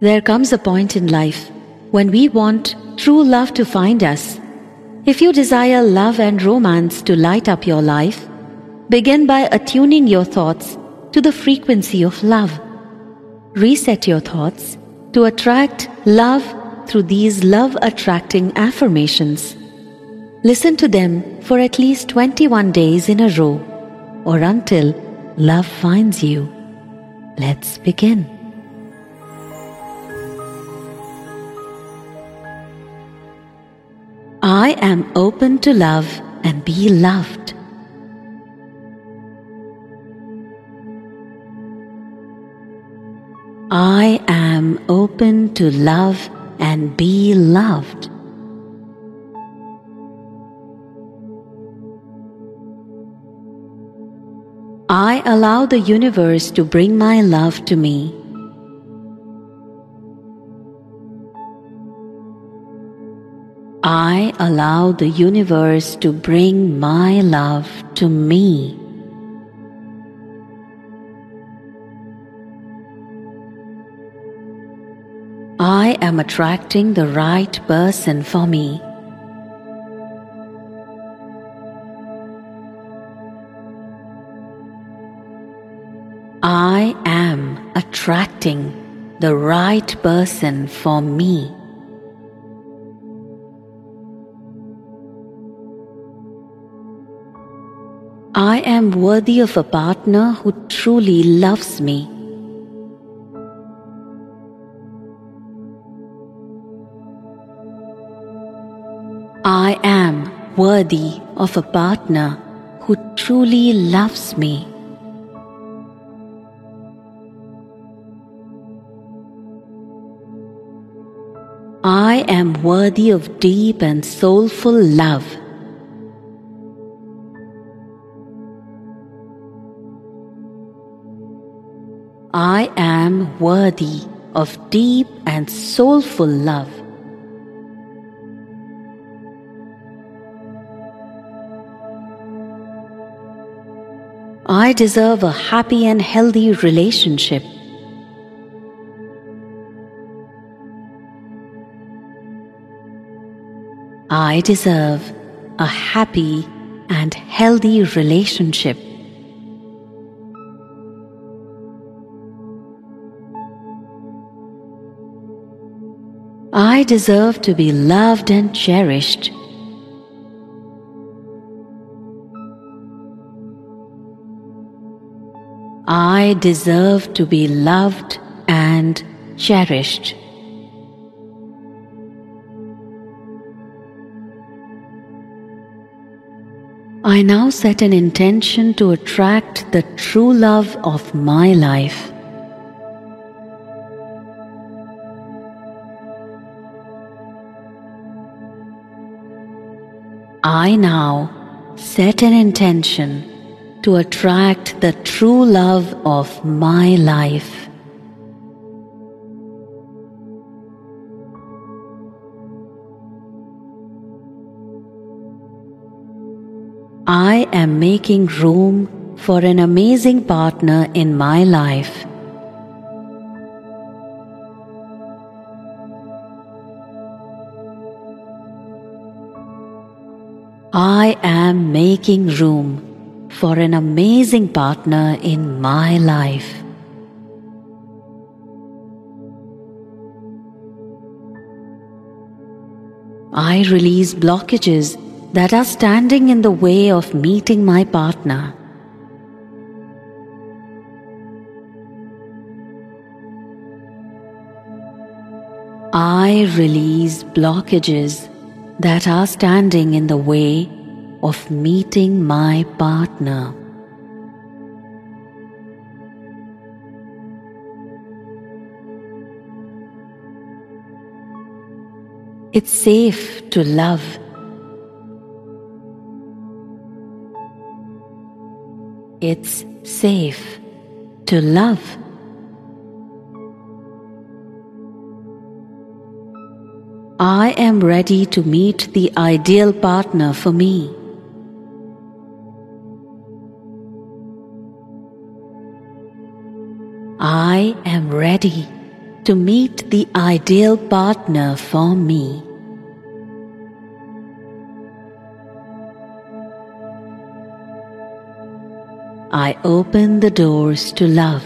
There comes a point in life when we want true love to find us. If you desire love and romance to light up your life, begin by attuning your thoughts to the frequency of love. Reset your thoughts to attract love through these love attracting affirmations. Listen to them for at least 21 days in a row or until love finds you. Let's begin. I am open to love and be loved. I am open to love and be loved. I allow the universe to bring my love to me. I allow the universe to bring my love to me. I am attracting the right person for me. I am attracting the right person for me. I am worthy of a partner who truly loves me. I am worthy of a partner who truly loves me. I am worthy of deep and soulful love. Am worthy of deep and soulful love. I deserve a happy and healthy relationship. I deserve a happy and healthy relationship. I deserve to be loved and cherished. I deserve to be loved and cherished. I now set an intention to attract the true love of my life. I now set an intention to attract the true love of my life. I am making room for an amazing partner in my life. I am making room for an amazing partner in my life. I release blockages that are standing in the way of meeting my partner. I release blockages that are standing in the way of meeting my partner. It's safe to love. It's safe to love. I am ready to meet the ideal partner for me. I am ready to meet the ideal partner for me. I open the doors to love.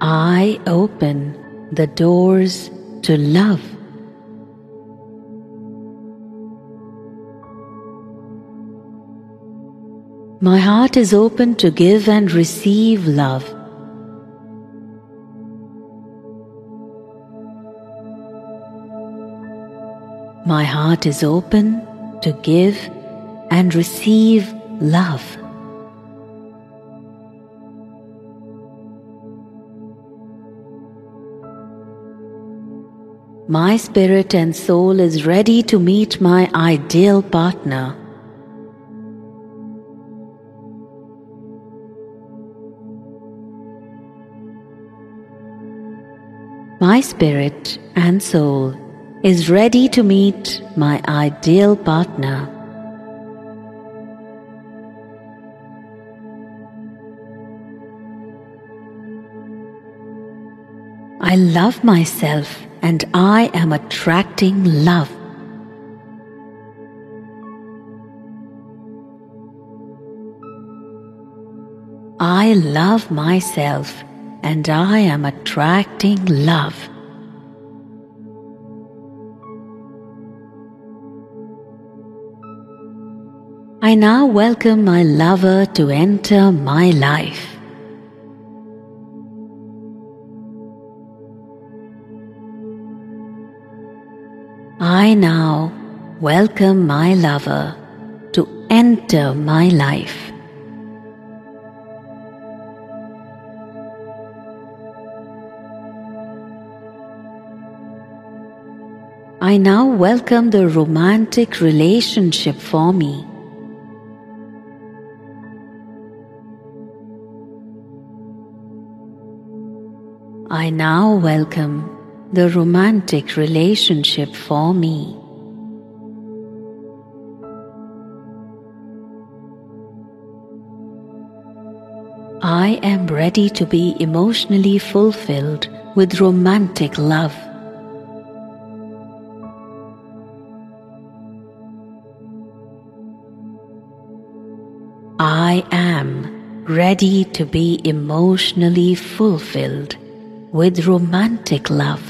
I open the doors to love. My heart is open to give and receive love. My heart is open to give and receive love. My spirit and soul is ready to meet my ideal partner. Spirit and soul is ready to meet my ideal partner. I love myself and I am attracting love. I love myself and I am attracting love. I now welcome my lover to enter my life. I now welcome my lover to enter my life. I now welcome the romantic relationship for me. I now welcome the romantic relationship for me. I am ready to be emotionally fulfilled with romantic love. I am ready to be emotionally fulfilled with romantic love.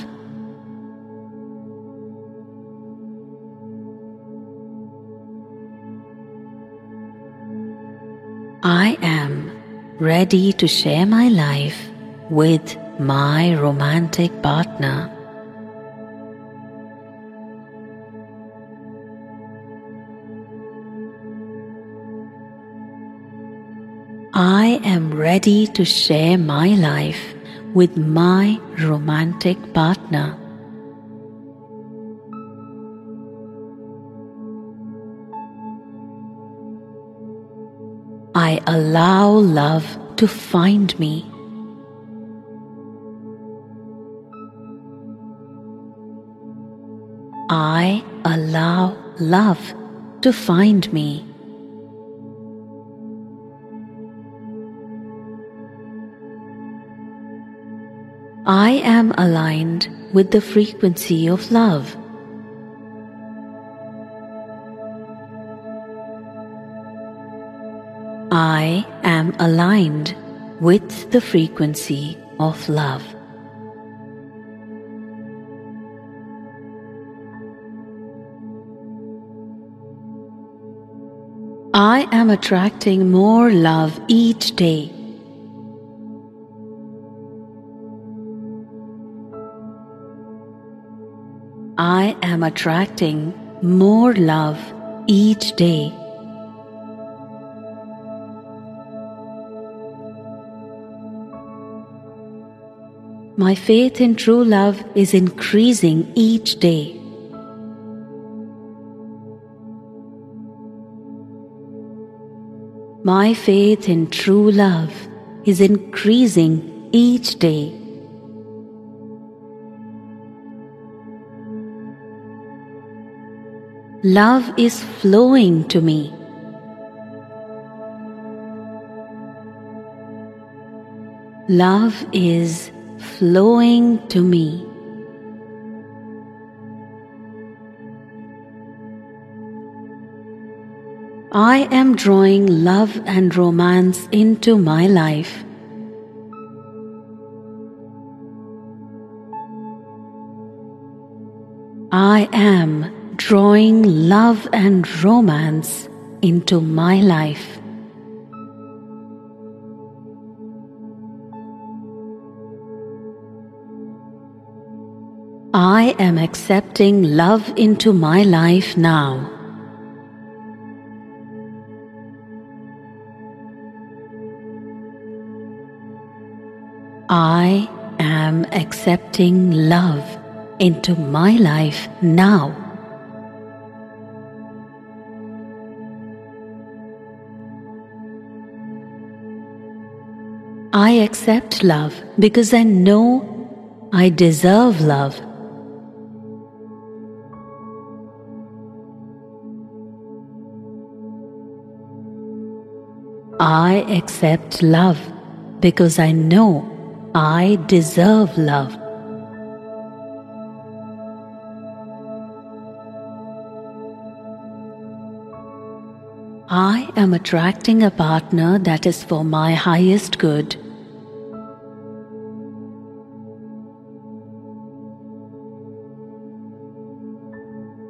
I am ready to share my life with my romantic partner. I am ready to share my life with my romantic partner. I allow love to find me. I allow love to find me. I am aligned with the frequency of love. I am aligned with the frequency of love. I am attracting more love each day. I am attracting more love each day. My faith in true love is increasing each day. My faith in true love is increasing each day. Love is flowing to me. Love is flowing to me. I am drawing love and romance into my life. I am drawing love and romance into my life. I am accepting love into my life now. I am accepting love into my life now. Accept love because I know I deserve love. I accept love because I know I deserve love. I am attracting a partner that is for my highest good.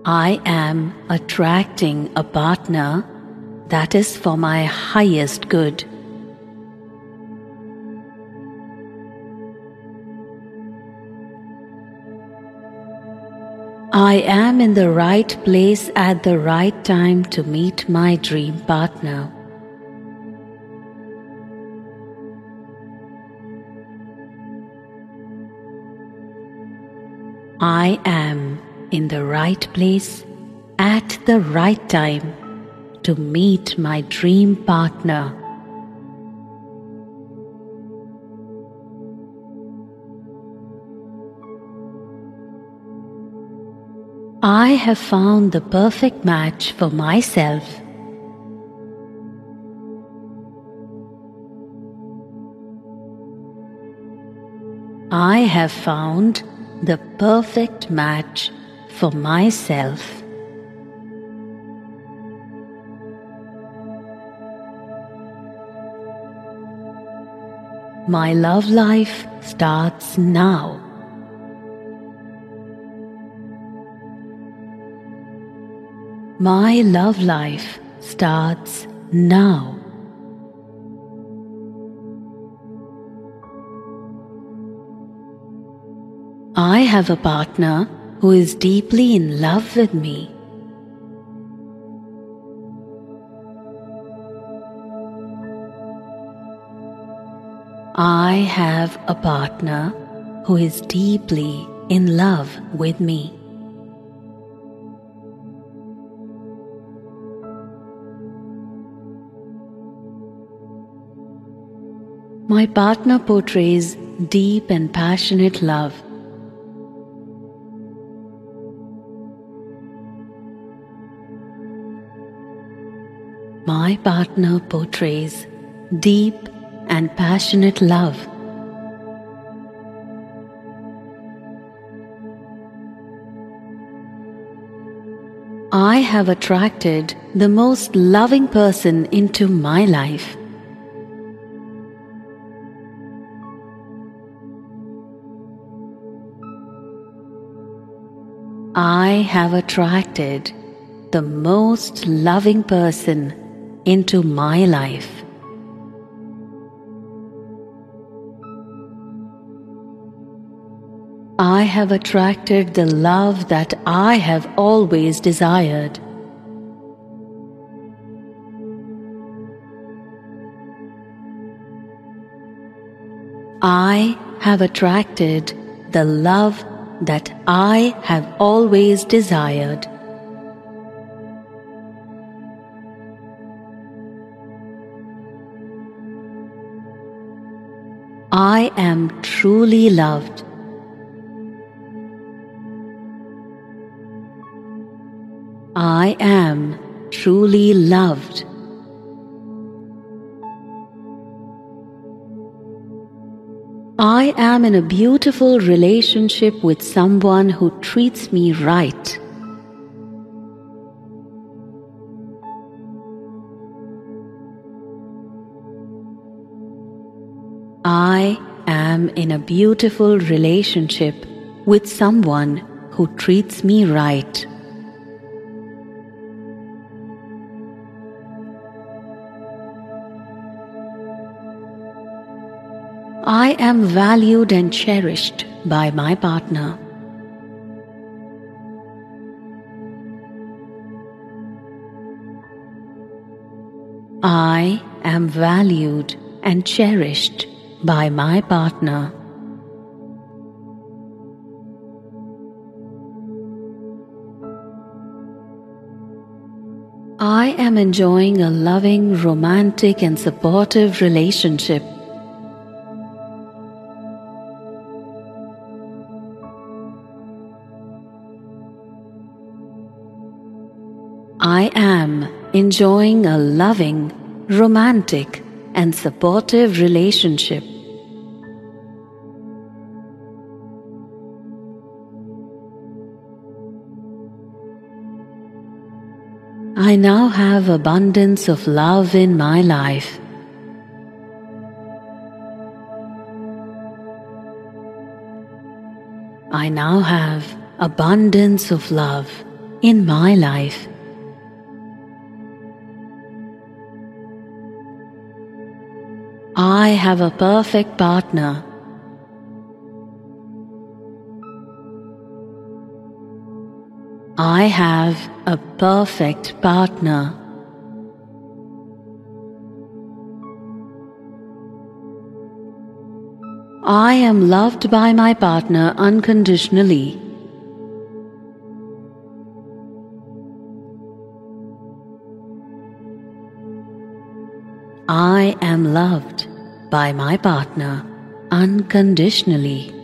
I am attracting a partner that is for my highest good. I am in the right place at the right time to meet my dream partner. I am in the right place at the right time to meet my dream partner. I have found the perfect match for myself. I have found the perfect match for myself. My love life starts now. My love life starts now. I have a partner who is deeply in love with me. I have a partner who is deeply in love with me. My partner portrays deep and passionate love. My partner portrays deep and passionate love. I have attracted the most loving person into my life. I have attracted the most loving person into my life. I have attracted the love that I have always desired. I have attracted the love that I have always desired. I am truly loved. I am truly loved. I am in a beautiful relationship with someone who treats me right. I am in a beautiful relationship with someone who treats me right. I am valued and cherished by my partner. I am valued and cherished by my partner. I am enjoying a loving, romantic, and supportive relationship I am enjoying a loving, romantic, and supportive relationship. I now have abundance of love in my life. I now have abundance of love in my life. I have a perfect partner. I have a perfect partner. I am loved by my partner unconditionally. I am loved by my partner unconditionally.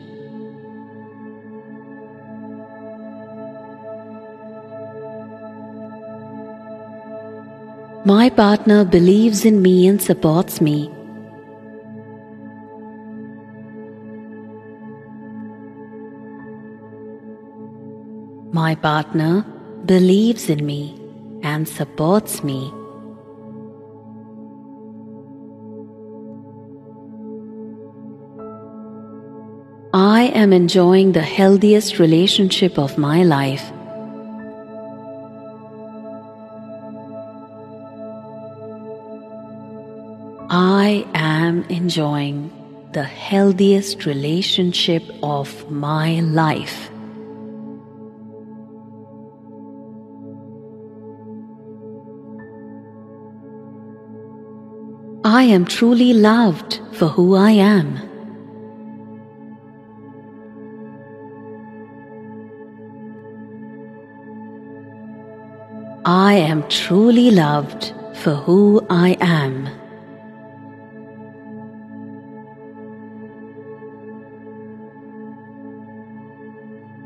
My partner believes in me and supports me. My partner believes in me and supports me. I am enjoying the healthiest relationship of my life. I am enjoying the healthiest relationship of my life. I am truly loved for who I am. I am truly loved for who I am.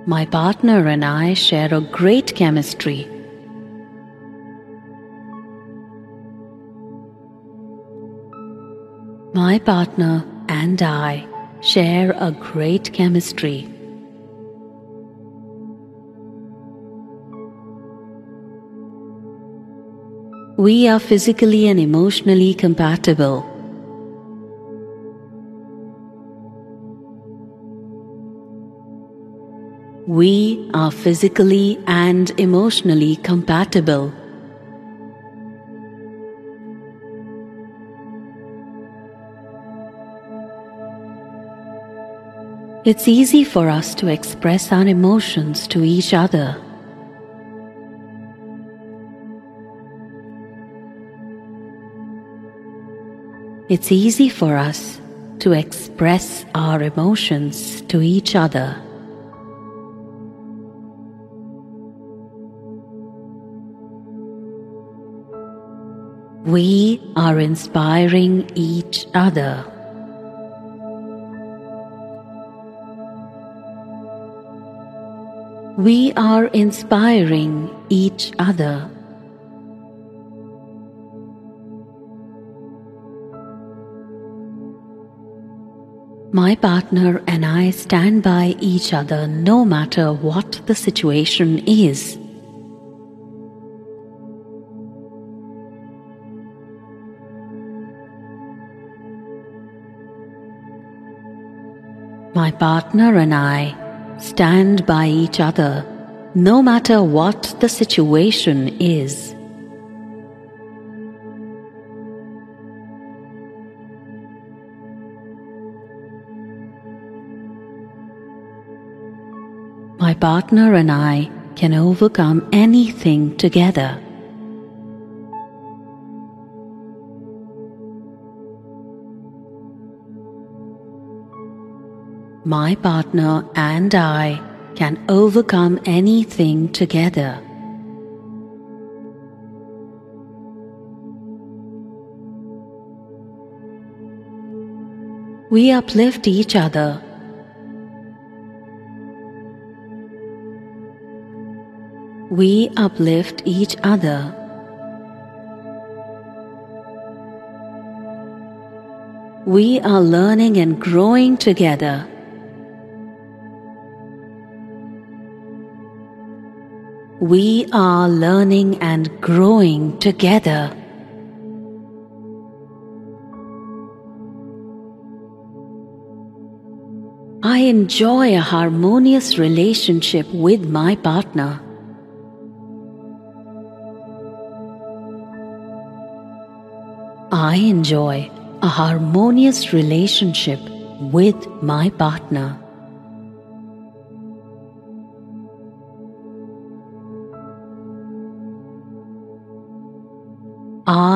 My partner and I share a great chemistry. My partner and I share a great chemistry. We are physically and emotionally compatible. We are physically and emotionally compatible. It's easy for us to express our emotions to each other. It's easy for us to express our emotions to each other. We are inspiring each other. We are inspiring each other. My partner and I stand by each other no matter what the situation is. My partner and I stand by each other no matter what the situation is. My partner and I can overcome anything together. My partner and I can overcome anything together. We uplift each other. We uplift each other. We are learning and growing together. We are learning and growing together. I enjoy a harmonious relationship with my partner. I enjoy a harmonious relationship with my partner.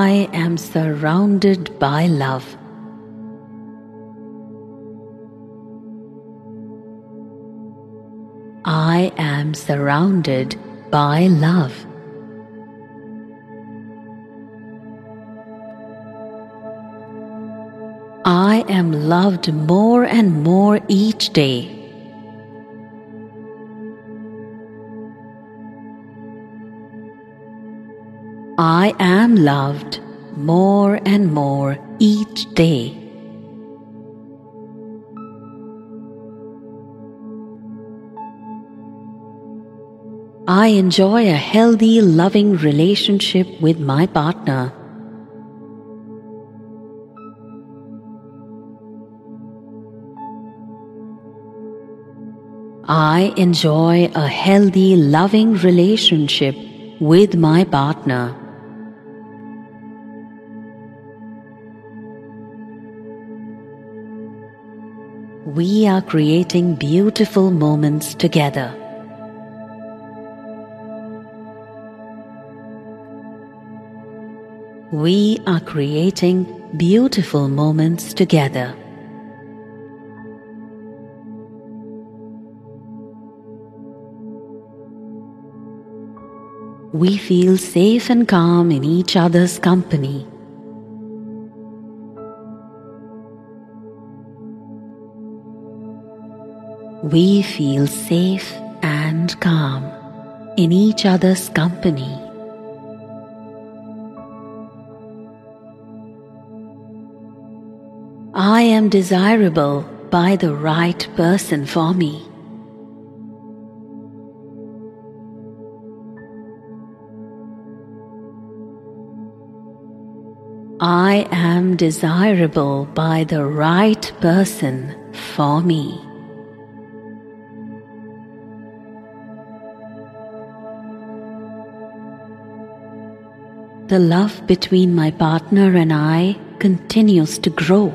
I am surrounded by love. I am surrounded by love. I am loved more and more each day. I am loved more and more each day. I enjoy a healthy, loving relationship with my partner. I enjoy a healthy, loving relationship with my partner. We are creating beautiful moments together. We are creating beautiful moments together. We feel safe and calm in each other's company. We feel safe and calm in each other's company. I am desirable by the right person for me. I am desirable by the right person for me. The love between my partner and I continues to grow.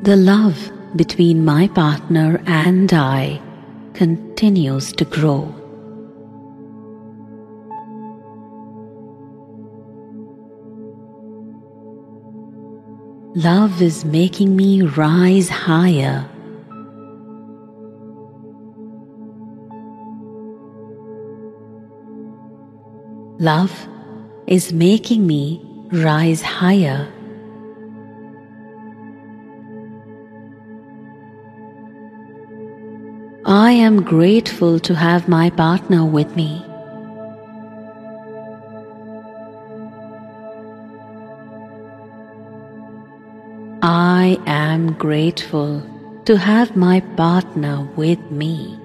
The love between my partner and I continues to grow. Love is making me rise higher. Love is making me rise higher. I am grateful to have my partner with me. I am grateful to have my partner with me.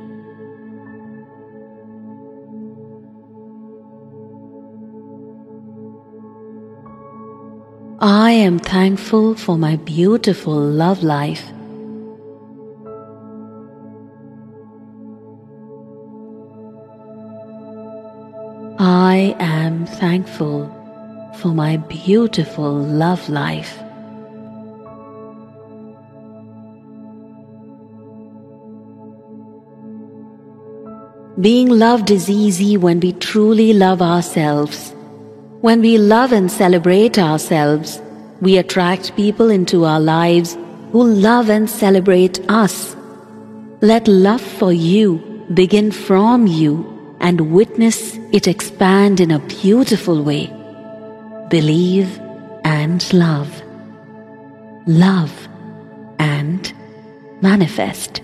Am thankful for my beautiful love life. I am thankful for my beautiful love life. Being loved is easy when we truly love ourselves. When we love and celebrate ourselves, we attract people into our lives who love and celebrate us. Let love for you begin from you and witness it expand in a beautiful way. Believe and love. Love and manifest.